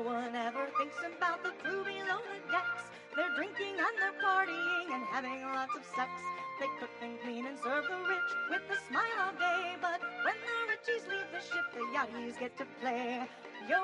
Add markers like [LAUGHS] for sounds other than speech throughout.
No one ever thinks about the crew below the decks. They're drinking and they're partying and having lots of sex. They cook and clean and serve the rich with a smile all day. But when the richies leave the ship, the yachties get to play. Yo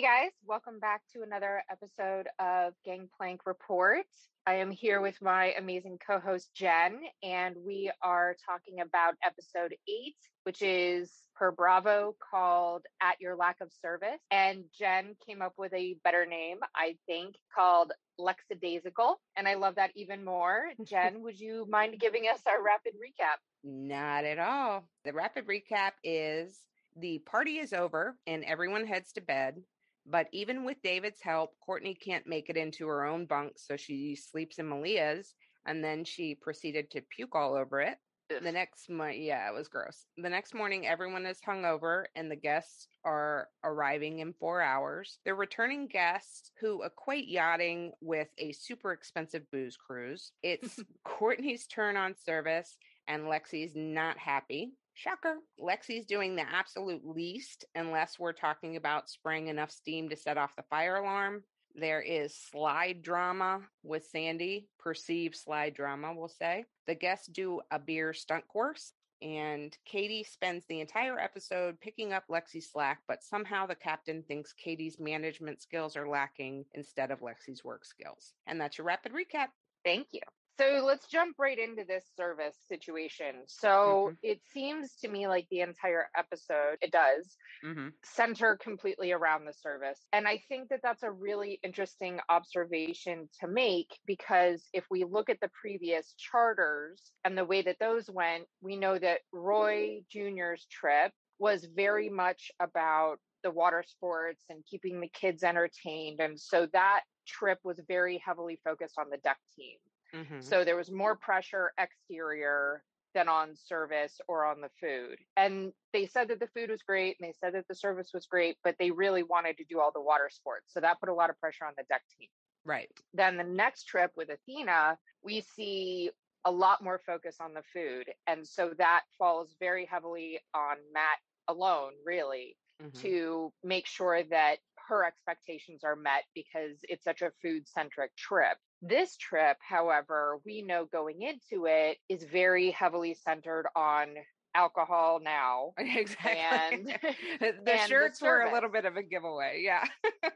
Hey guys, welcome back to another episode of Gangplank Report. I am here with my amazing co host Jen, and we are talking about episode eight, which is per Bravo called At Your Lack of Service. And Jen came up with a better name, I think, called Lexadaisical. And I love that even more. [LAUGHS] Jen, would you mind giving us our rapid recap? Not at all. The rapid recap is the party is over and everyone heads to bed. But even with David's help, Courtney can't make it into her own bunk, so she sleeps in Malia's and then she proceeded to puke all over it. The next morning, yeah, it was gross. The next morning, everyone is hungover and the guests are arriving in four hours. They're returning guests who equate yachting with a super expensive booze cruise. It's [LAUGHS] Courtney's turn on service and Lexi's not happy. Shocker. Lexi's doing the absolute least unless we're talking about spraying enough steam to set off the fire alarm. There is slide drama with Sandy, perceived slide drama, we'll say. The guests do a beer stunt course, and Katie spends the entire episode picking up Lexi's slack, but somehow the captain thinks Katie's management skills are lacking instead of Lexi's work skills. And that's your rapid recap. Thank you. So let's jump right into this service situation. So Mhm. it seems to me like the entire episode, it does, Mm-hmm. center completely around the service. And I think that that's a really interesting observation to make because if we look at the previous charters and the way that those went, we know that Roy Jr.'s trip was very much about the water sports and keeping the kids entertained. And so that trip was very heavily focused on the deck team. Mm-hmm. So there was more pressure exterior than on service or on the food. And they said that the food was great and they said that the service was great, but they really wanted to do all the water sports. So that put a lot of pressure on the deck team. right. Then the next trip with Athena, we see a lot more focus on the food. And so that falls very heavily on Matt alone, really, Mhm. to make sure that her expectations are met because it's such a food centric trip. This trip, however, we know going into it is very heavily centered on alcohol now. [LAUGHS] Exactly. [LAUGHS] the [LAUGHS] and the shirts were a little bit of a giveaway. Yeah.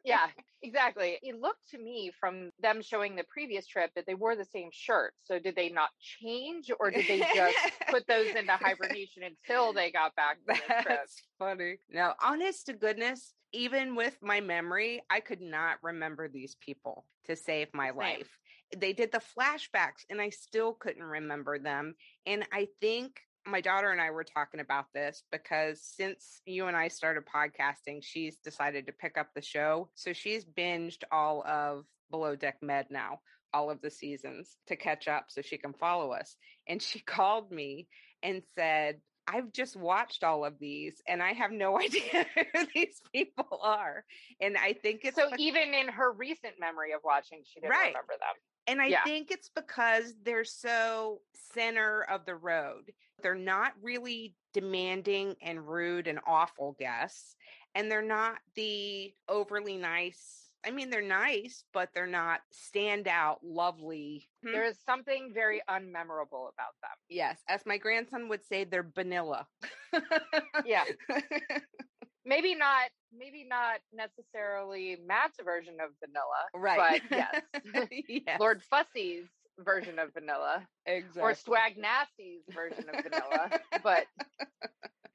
yeah, exactly. It looked to me from them showing the previous trip that they wore the same shirt. So did they not change or did they just put those into hibernation until they got back from this trip? That's funny. Now, honest to goodness, even with my memory, I could not remember these people to save my Same. life. They did the flashbacks and I still couldn't remember them. And I think my daughter and I were talking about this because since you and I started podcasting, she's decided to pick up the show. So she's binged all of Below Deck Med now, all of the seasons to catch up so she can follow us. And she [LAUGHS] called me and said, I've just watched all of these and I have no [LAUGHS] idea who these people are. And I think it's So bec- even in her recent memory of watching, she didn't Right. remember them. And I yeah. think it's because they're so center of the road. They're not really demanding and rude and awful guests. And they're not the overly nice. I mean, they're nice, but they're not standout, lovely. Hmm, There is something very unmemorable about them. Yes. As my grandson would say, they're vanilla. Yeah. [LAUGHS] Maybe not maybe not necessarily Matt's version of vanilla. right. But [LAUGHS] yes. [LAUGHS] yes. Lord Fussy's version of vanilla. exactly. Or Swag Nasty's version of vanilla. [LAUGHS] But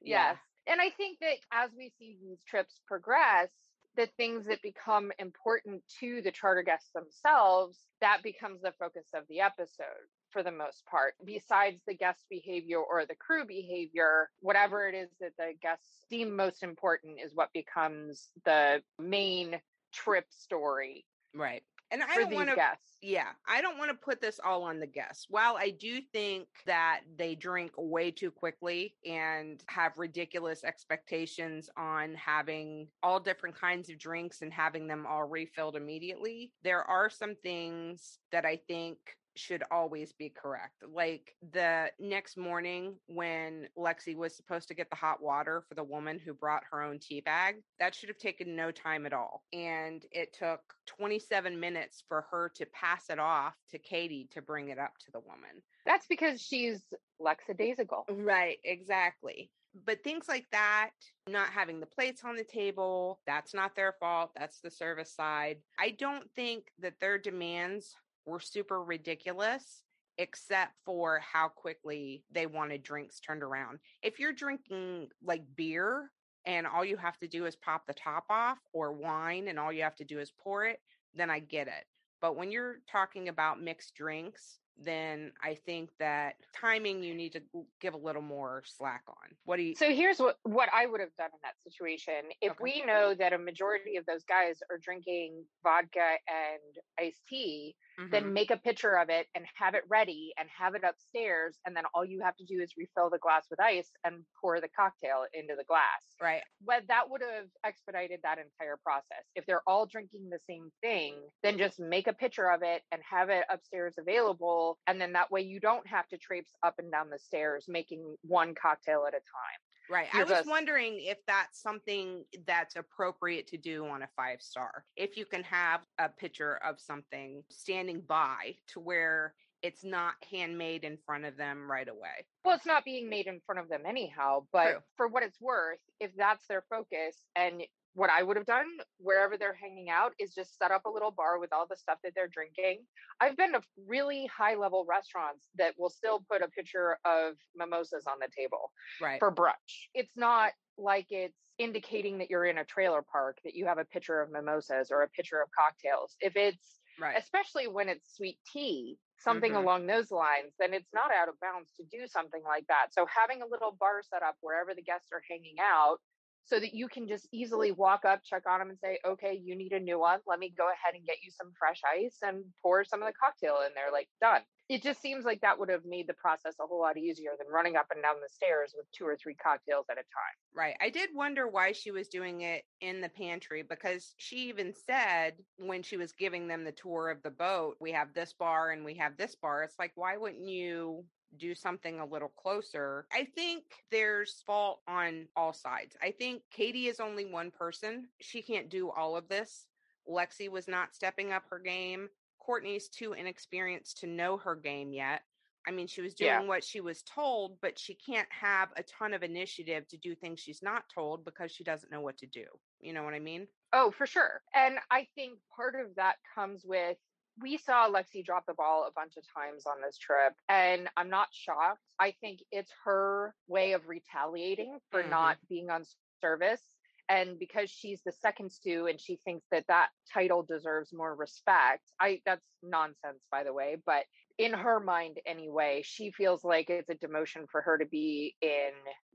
Yeah. yes. And I think that as we see these trips progress, the things that become important to the charter guests themselves, that becomes the focus of the episode for the most part. Besides the guest behavior or the crew behavior, whatever it is that the guests deem most important is what becomes the main trip story Right. And I don't want to yeah, I don't want to put this all on the guests. While I do think that they drink way too quickly and have ridiculous expectations on having all different kinds of drinks and having them all refilled immediately, there are some things that I think should always be correct. Like the next morning when Lexi was supposed to get the hot water for the woman who brought her own tea bag, that should have taken no time at all. And it took 27 minutes for her to pass it off to Katie to bring it up to the woman. That's because she's lackadaisical. Right, exactly. But things like that, not having the plates on the table, that's not their fault. That's the service side. I don't think that their demands were super ridiculous, except for how quickly they wanted drinks turned around. If you're drinking like beer and all you have to do is pop the top off, or wine and all you have to do is pour it, then I get it. But when you're talking about mixed drinks, then I think that timing you need to give a little more slack on. What do you? So here's what what I would have done in that situation. If Okay. we know that a majority of those guys are drinking vodka and iced tea, Mhm. then make a picture of it and have it ready and have it upstairs and then all you have to do is refill the glass with ice and pour the cocktail into the glass. right. Well that would have expedited that entire process. If they're all drinking the same thing, then just make a picture of it and have it upstairs available. And then that way you don't have to traipse up and down the stairs making one cocktail at a time. Right. I You're was just- wondering if that's something that's appropriate to do on a five star. If you can have a picture of something standing by to where it's not handmade in front of them right away. Well, it's not being made in front of them anyhow, but True. for what it's worth, if that's their focus and what I would have done wherever they're hanging out is just set up a little bar with all the stuff that they're drinking. I've been to really high level restaurants that will still put a picture of mimosas on the table Right. for brunch. It's not like it's indicating that you're in a trailer park that you have a picture of mimosas or a picture of cocktails. If it's right. especially when it's sweet tea, something Mhm. along those lines, then it's not out of bounds to do something like that. So having a little bar set up wherever the guests are hanging out so that you can just easily walk up, check on them and say, okay, you need a new one. Let me go ahead and get you some fresh ice and pour some of the cocktail in there, like done. It just seems like that would have made the process a whole lot easier than running up and down the stairs with two or three cocktails at a time. Right. I did wonder why she was doing it in the pantry because she even said when she was giving them the tour of the boat, we have this bar and we have this bar. It's like, why wouldn't you do something a little closer? I think there's fault on all sides. I think Katie is only one person. She can't do all of this. Lexi was not stepping up her game. Courtney's too inexperienced to know her game yet. I mean, she was doing Yeah. what she was told, but she can't have a ton of initiative to do things she's not told because she doesn't know what to do. You know what I mean? Oh, for sure. And I think part of that comes with we saw Lexi drop the ball a bunch of times on this trip, and I'm not shocked. I think it's her way of retaliating for Mhm. not being on service. And because she's the second stew and she thinks that that title deserves more respect, I that's nonsense, by the way. But in her mind, anyway, she feels like it's a demotion for her to be in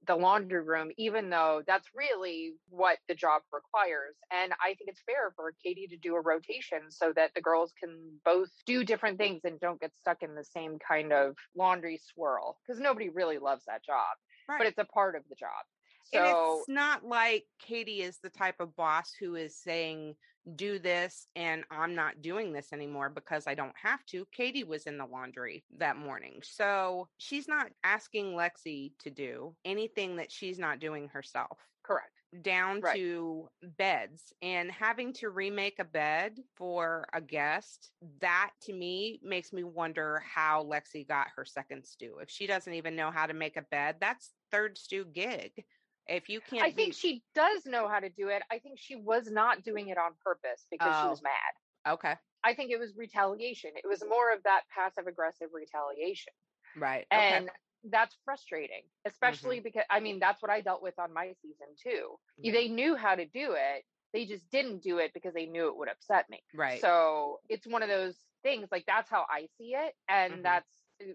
the laundry room, even though that's really what the job requires. And I think it's fair for Katie to do a rotation so that the girls can both do different things and don't get stuck in the same kind of laundry swirl because nobody really loves that job, Right. but it's a part of the job. and So it's not like Katie is the type of boss who is saying, do this and I'm not doing this anymore because I don't have to. Katie was in the laundry that morning. So she's not asking Lexi to do anything that she's not doing herself. correct. down Right. to beds and having to remake a bed for a guest that to me makes me wonder how lexi got her second stew if she doesn't even know how to make a bed that's third stew gig if you can't I think be- she does know how to do it. I think she was not doing it on purpose because she Oh. was mad. okay I think it was retaliation. It was more of that passive aggressive retaliation. right okay. Mm-hmm. And that's frustrating, especially because I mean, that's what I dealt with on my season too. Yeah. They knew how to do it. They just didn't do it because they knew it would upset me. Right. So it's one of those things, like that's how I see it. And Mhm. that's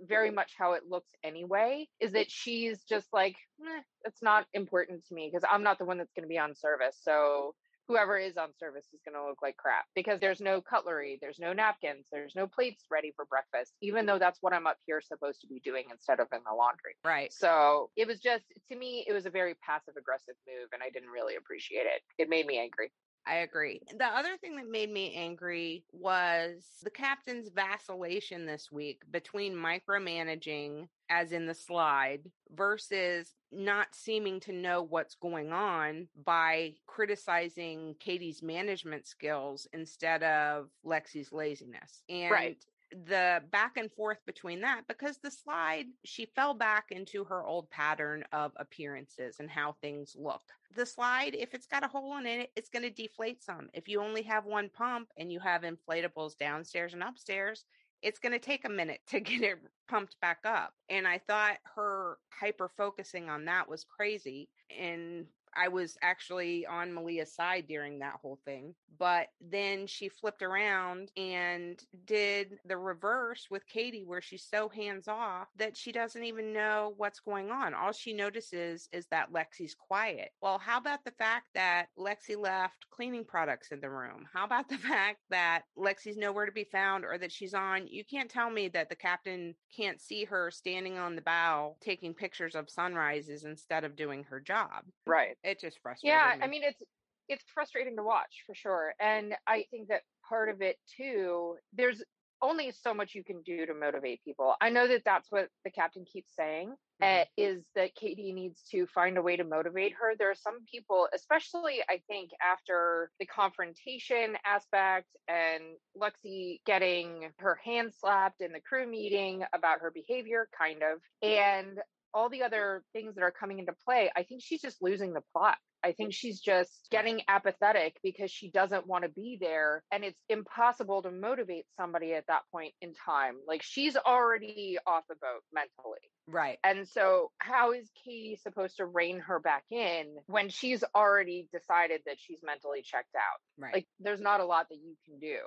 very much how it looks anyway, is that she's just like, eh, it's not important to me because I'm not the one that's going to be on service. So whoever is on service is going to look like crap because there's no cutlery, there's no napkins, there's no plates ready for breakfast, even though that's what I'm up here supposed to be doing instead of in the laundry. right. So it was just, to me, it was a very passive aggressive move and I didn't really appreciate it. It made me angry. I agree. The other thing that made me angry was the captain's vacillation this week between micromanaging, as in the slide, versus not seeming to know what's going on by criticizing Katie's management skills instead of Lexi's laziness. And Right. The back and forth between that because the slide she fell back into her old pattern of appearances and how things look. The slide if it's got a hole in it it's going to deflate some. If you only have one pump and you have inflatables downstairs and upstairs it's going to take a minute [LAUGHS] to get it pumped back up. And i thought her hyper focusing on that was crazy. And I was actually on Malia's side during that whole thing. But then she flipped around and did the reverse with Katie, where she's so hands off that she doesn't even know what's going on. All she notices is that Lexi's quiet. Well, how about the fact that Lexi left cleaning products in the room? How about the [LAUGHS] fact that Lexi's nowhere to be found or that she's on? You can't tell me that the captain can't see her standing on the bow taking pictures of sunrises instead of doing her job. Right. It just frustrated Yeah. I mean it's it's frustrating to watch for sure. And I think that part of it too, there's only so much you can do to motivate people. I know that that's what the captain keeps saying Mhm. uh, is that Katie needs to find a way to motivate her. There are some people, especially I think after the confrontation aspect and Lexi getting her hand slapped in the crew meeting about her behavior, kind of, and all the other things that are coming into play, I think she's just losing the plot. I think she's just getting apathetic because she doesn't want to be there. And it's impossible to motivate somebody at that point in time. Like she's already off the boat mentally. right. And so, how is Katie supposed to rein her back in when she's already decided that she's mentally checked out? Right. Like, there's not a lot that you can do.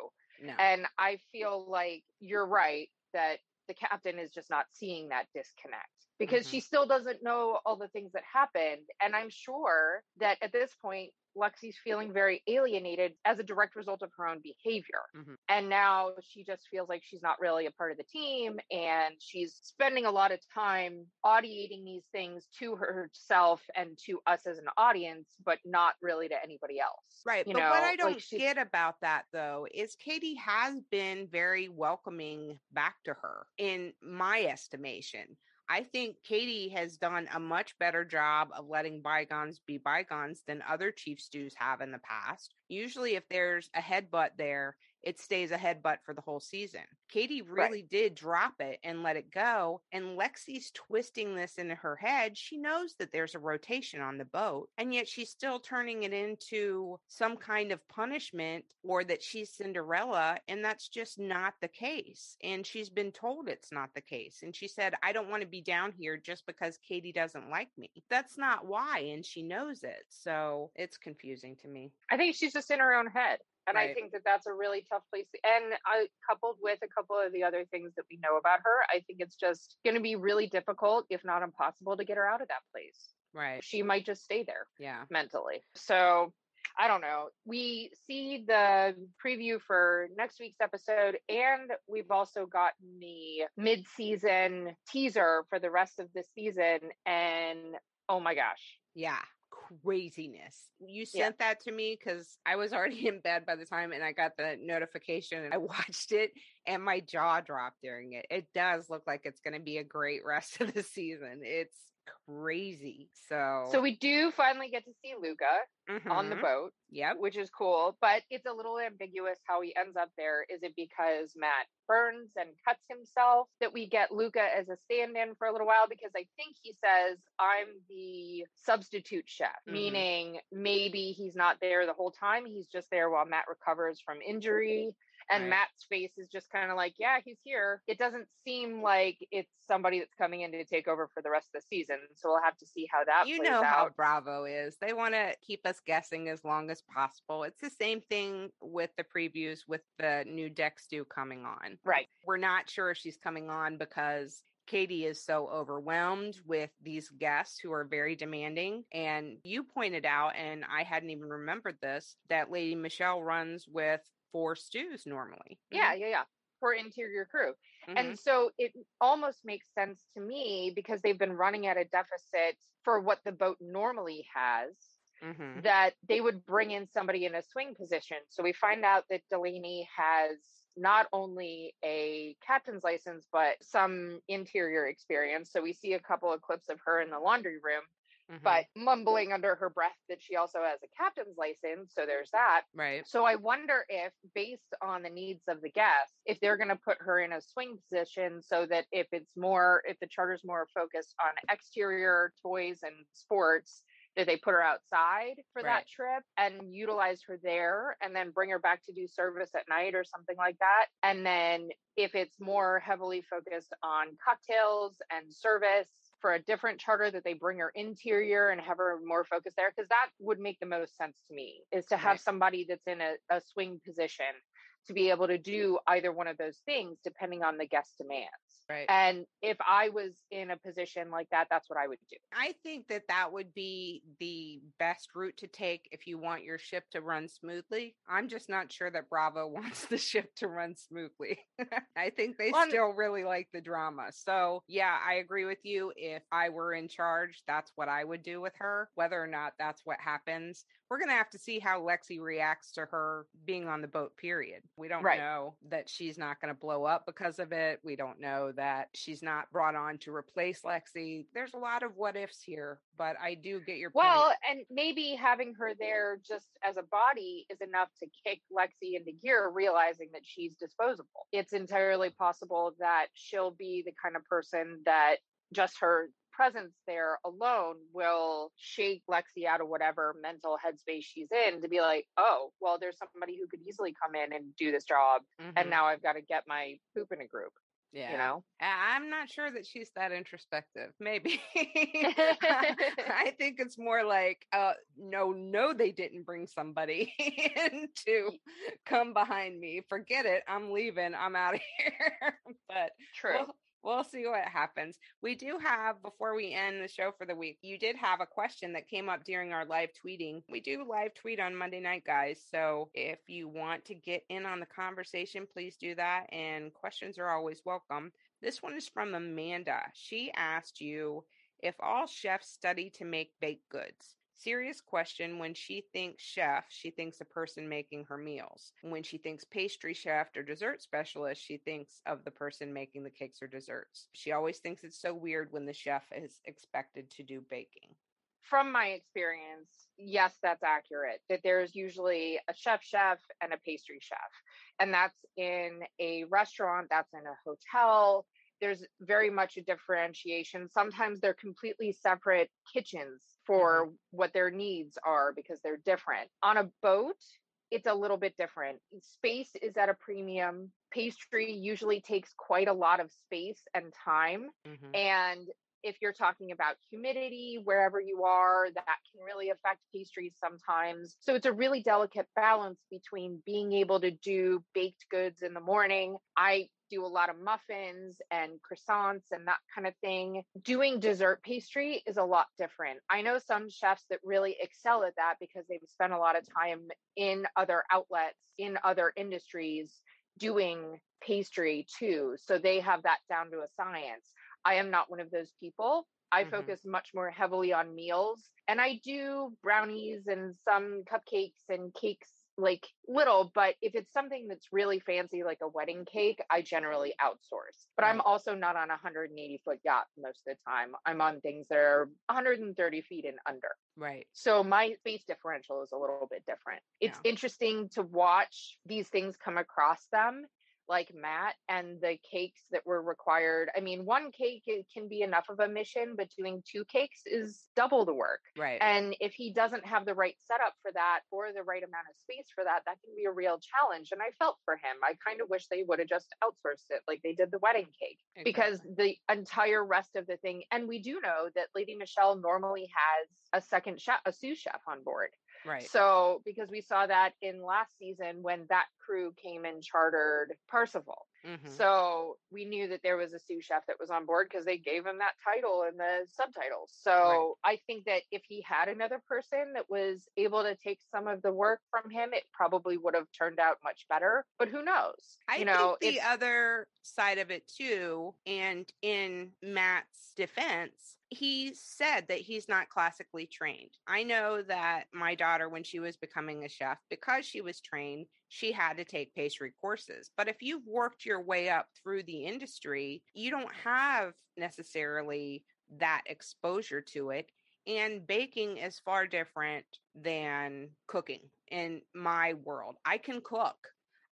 no. And I feel like you're right that the captain is just not seeing that disconnect because Mhm. she still doesn't know all the things that happened. And I'm sure that at this point, Lexi's feeling very alienated as a direct result of her own behavior. Mhm. And now she just feels like she's not really a part of the team and she's spending a lot of time audiating these things to herself and to us as an audience, but not really to anybody else. Right. You but know, what I don't she's- get about that though is Katie has been very welcoming back to her in my estimation. I think Katie has done a much better job of letting bygones be bygones than other chief stews have in the past. Usually, if there's a headbutt there, it stays a headbutt for the whole season. Katie Right. really did drop it and let it go. And Lexi's twisting this into her head. She knows that there's a rotation on the boat, and yet she's still turning it into some kind of punishment or that she's Cinderella. And that's just not the case. And she's been told it's not the case. And she said, I don't want to be down here just because Katie doesn't like me. That's not why. And she knows it. So it's confusing to me. I think she's just in her own head. And I think that that's a really tough place. To, and I, coupled with a couple of the other things that we know about her, I think it's just going to be really difficult, if not impossible, to get her out of that place. Right. She might just stay there Yeah. mentally. So I don't know. We see the preview for next week's episode, and we've also gotten the mid season teaser for the rest of the season. And oh my gosh, Yeah. Craziness. You Yeah. sent that to me because I was already [LAUGHS] in bed by the time and I got the notification and I [LAUGHS] watched it and my jaw dropped during it. It does look like it's going to be a great rest [LAUGHS] of the season. It's crazy. So, So we do finally get to see Luca on the Mhm. boat, Yep. which is cool, but it's a little ambiguous how he ends up there. Is it because Matt burns and cuts himself that we get Luca as a stand-in for a little while? Because I think he says, I'm the substitute chef, Mhm. meaning maybe he's not there the whole time. He's just there while Matt recovers from injury. And Right. Matt's face is just kind of like, yeah, he's here. It doesn't seem like it's somebody that's coming in to take over for the rest of the season. So we'll have to see how that you know how. Bravo is. They want to keep us guessing as long as possible. It's the same thing with the previews with the new deck stew coming on. Right. We're not sure if she's coming on because Katie is so overwhelmed with these guests who are very demanding. And you pointed out, and I hadn't even remembered this, that Lady Michelle runs with four stews normally. Yeah, yeah, yeah. For interior crew. Mhm. And so it almost makes sense to me because they've been running at a deficit for what the boat normally has. Mhm. that they would bring in somebody in a swing position. So we find out that Delaney has not only a captain's license, but some interior experience. So we see a couple of clips of her in the laundry room, Mhm. but mumbling under her breath that she also has a captain's license. So there's that. right. So I wonder if, based on the needs of the guests, if they're going to put her in a swing position so that if it's more, if the charter's more focused on exterior toys and sports, that they put her outside for Right. that trip and utilize her there and then bring her back to do service at night or something like that. And then if it's more heavily focused on cocktails and service for a different charter that they bring her interior and have her more focused there because that would make the most sense to me is to have Right. somebody that's in a, a swing position to be able to do either one of those things depending on the guest demands Right. and if i was in a position like that that's what i would do I think that that would be the best route to take if you want your ship to run smoothly. I'm just not sure that Bravo [LAUGHS] wants the ship to run smoothly. [LAUGHS] I think they Well, still really like the drama. So, yeah, I agree with you. If I were in charge, that's what I would do with her. Whether or not that's what happens, we're going to have to see how Lexi reacts to her being on the boat, period. We don't Right. know that she's not going to blow up because of it. We don't know that she's not brought on to replace Lexi. There's a lot of what ifs here, but I do get your point. well and maybe having her there just as a body is enough to kick lexi into gear realizing that she's disposable it's entirely possible that she'll be the kind of person that just her presence there alone will shake Lexi out of whatever mental headspace she's in to be like, oh, well, there's somebody who could easily come in and do this job. Mhm. And now I've got to get my poop in a group, yeah. you know? I'm not sure that she's that introspective. Maybe. [LAUGHS] [LAUGHS] I think it's more like, uh, no, no, they didn't bring somebody [LAUGHS] in to come behind me. Forget it. I'm leaving. I'm out of here. but True. We'll, we'll see what happens. We do have, before we end the show for the week, you did have a question that came up during our live tweeting. We do live tweet on Monday night, guys. So if you want to get in on the conversation, please do that. And questions are always welcome. This one is from Amanda. She asked you if all chefs study to make baked goods. Serious question. When she thinks chef, she thinks a person making her meals. When she thinks pastry chef or dessert specialist, she thinks of the person making the cakes or desserts. She always thinks it's so weird when the chef is expected to do baking. From my experience, yes, that's accurate. That there's usually a chef chef and a pastry chef. And that's in a restaurant, that's in a hotel. There's very much a differentiation. Sometimes they're completely separate kitchens for what their needs are because they're different. On a boat, it's a little bit different. Space is at a premium. Pastry usually takes quite a lot of space and time. Mhm. And if you're talking about humidity wherever you are, that can really affect pastries sometimes. So it's a really delicate balance between being able to do baked goods in the morning. I do a lot of muffins and croissants and that kind of thing. Doing dessert pastry is a lot different. I know some chefs that really excel at that because they've spent a lot of time in other outlets, in other industries doing pastry too. So they have that down to a science. I am not one of those people. I Mhm. focus much more heavily on meals and I do brownies and some cupcakes and cakes like little, but if it's something that's really fancy, like a wedding cake, I generally outsource. But I'm also not on a 180 foot yacht most of the time. I'm on things that are 130 feet and under. Right. So my space differential is a little bit different. It's Yeah. interesting to watch these things come across them. Like Matt and the cakes that were required. I mean, one cake it can be enough of a mission, but doing two cakes is double the work. Right. And if he doesn't have the right setup for that or the right amount of space for that, that can be a real challenge. And I felt for him. I kind of wish they would have just outsourced it like they did the wedding cake because the entire rest of the thing, and we do know that Lady Michelle normally has a second chef, a sous chef on board. Right. So, because we saw that in last season when that crew came and chartered Parsifal. Mhm. So we knew that there was a sous chef that was on board because they gave him that title in the subtitles. So I think that if he had another person that was able to take some of the work from him, it probably would have turned out much better. But who knows? I you know, think the other side of it too, and in Matt's defense, he said that he's not classically trained. I know that my daughter, when she was becoming a chef, because she was trained, she had to take pastry courses. But if you've worked your way up through the industry, you don't have necessarily that exposure to it. And baking is far different than cooking in my world. I can cook,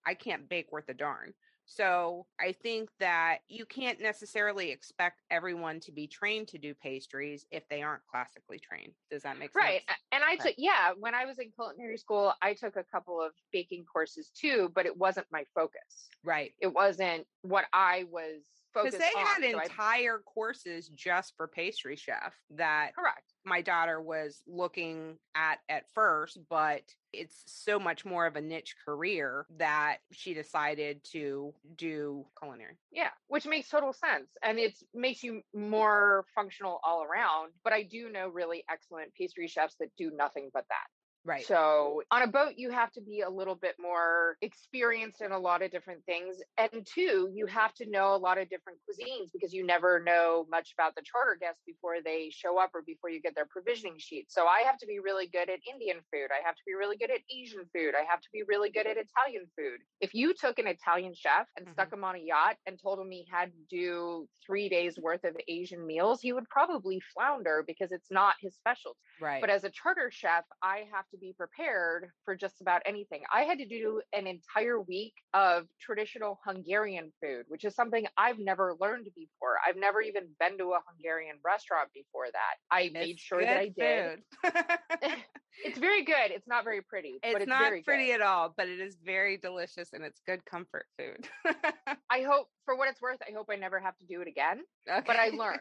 I can't bake worth a darn. So I think that you can't necessarily expect everyone to be trained to do pastries if they aren't classically trained. Does that make Right. sense? a- And I Right. took, yeah, when I was in culinary school, I took a couple of baking courses too, but it wasn't my focus. Right. It wasn't what I was Because they on. had so I- entire courses just for pastry chef that correct. my daughter was looking at at first, but it's so much more of a niche career that she decided to do culinary. Yeah, which makes total sense. And it makes you more functional all around. But I do know really excellent pastry chefs that do nothing but that. Right. So on a boat, you have to be a little bit more experienced in a lot of different things. And two, you have to know a lot of different cuisines because you never know much about the charter guests before they show up or before you get their provisioning sheet. So I have to be really good at Indian food. I have to be really good at Asian food. I have to be really good at Italian food. If you took an Italian chef and stuck mm-hmm. him on a yacht and told him he had to do three days worth of Asian meals, he would probably flounder because it's not his specialty. right. But as a charter chef, I have to be prepared for just about anything. I had to do an entire week of traditional Hungarian food, which is something I've never learned before. I've never even been to a Hungarian restaurant before that. I made sure that I did. [LAUGHS] [LAUGHS] It's very good. It's not very pretty, it's, it's not pretty good. at all, but it is very delicious and it's good comfort food. [LAUGHS] I hope, for what it's worth, I hope I never have to do it again. But I learned.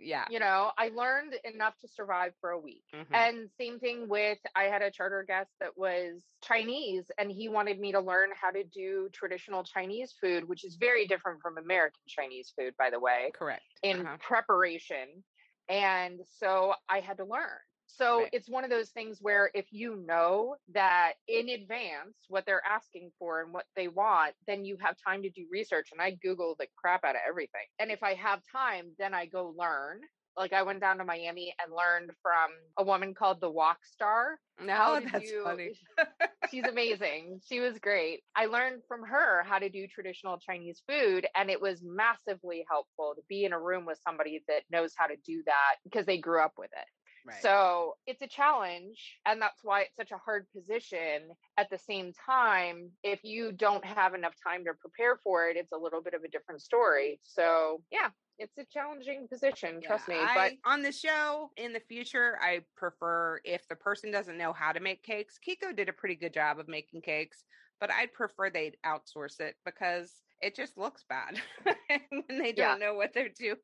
Yeah. you know, I learned enough to survive for a week. Mhm. And same thing with I had a charter guest that was Chinese and he wanted me to learn how to do traditional Chinese food, which is very different from American Chinese food, by the way, Correct. in Uh-huh. preparation. And so I had to learn. So Right. it's one of those things where if you know that in advance what they're asking for and what they want, then you have time to do research. And I Google the crap out of everything. And if I have time, then I go learn. Like I went down to Miami and learned from a woman called the Wok Star. No, that's do- funny. [LAUGHS] She's amazing. She was great. I learned from her how to do traditional Chinese food, and it was massively helpful to be in a room with somebody that knows how to do that because they grew up with it. Right. So it's a challenge, and that's why it's such a hard position. At the same time, if you don't have enough time to prepare for it, it's a little bit of a different story. So, yeah, it's a challenging position, trust me. But I- on the show in the future, I prefer if the person doesn't know how to make cakes. Kiko did a pretty good job of making cakes, but I'd prefer they'd outsource it because it just looks bad [LAUGHS] when they don't know what they're doing.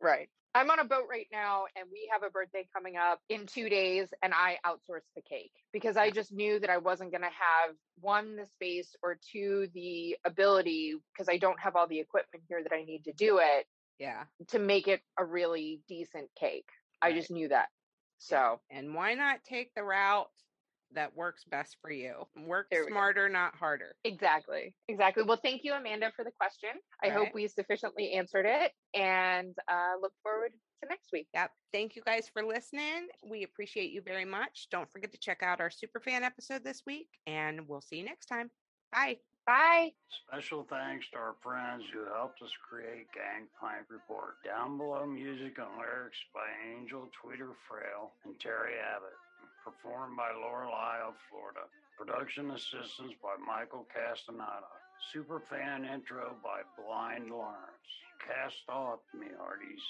Right. I'm on a boat right now and we have a birthday coming up in two days and I outsourced the cake because I just knew that I wasn't going to have one, the space or two, the ability because I don't have all the equipment here that I need to do it yeah. to make it a really decent cake. I just knew that. So And why not take the route that works best for you? Work There we go. smarter, not harder. exactly. Exactly. Well, thank you, Amanda, for the question. I hope Right. we sufficiently answered it and uh, look forward to next week. Yep. Thank you guys for listening. We appreciate you very much. Don't forget to check out our Superfan episode this week, and we'll see you next time. Bye. Bye. Special thanks to our friends who helped us create Gangplank Report. Down below music and lyrics by Angel Tweeter Frail and Terry Abbott. Performed by Lorelei of Florida. Production assistance by Michael Castaneda. Superfan intro by Blind Lawrence. Cast off, me hearties.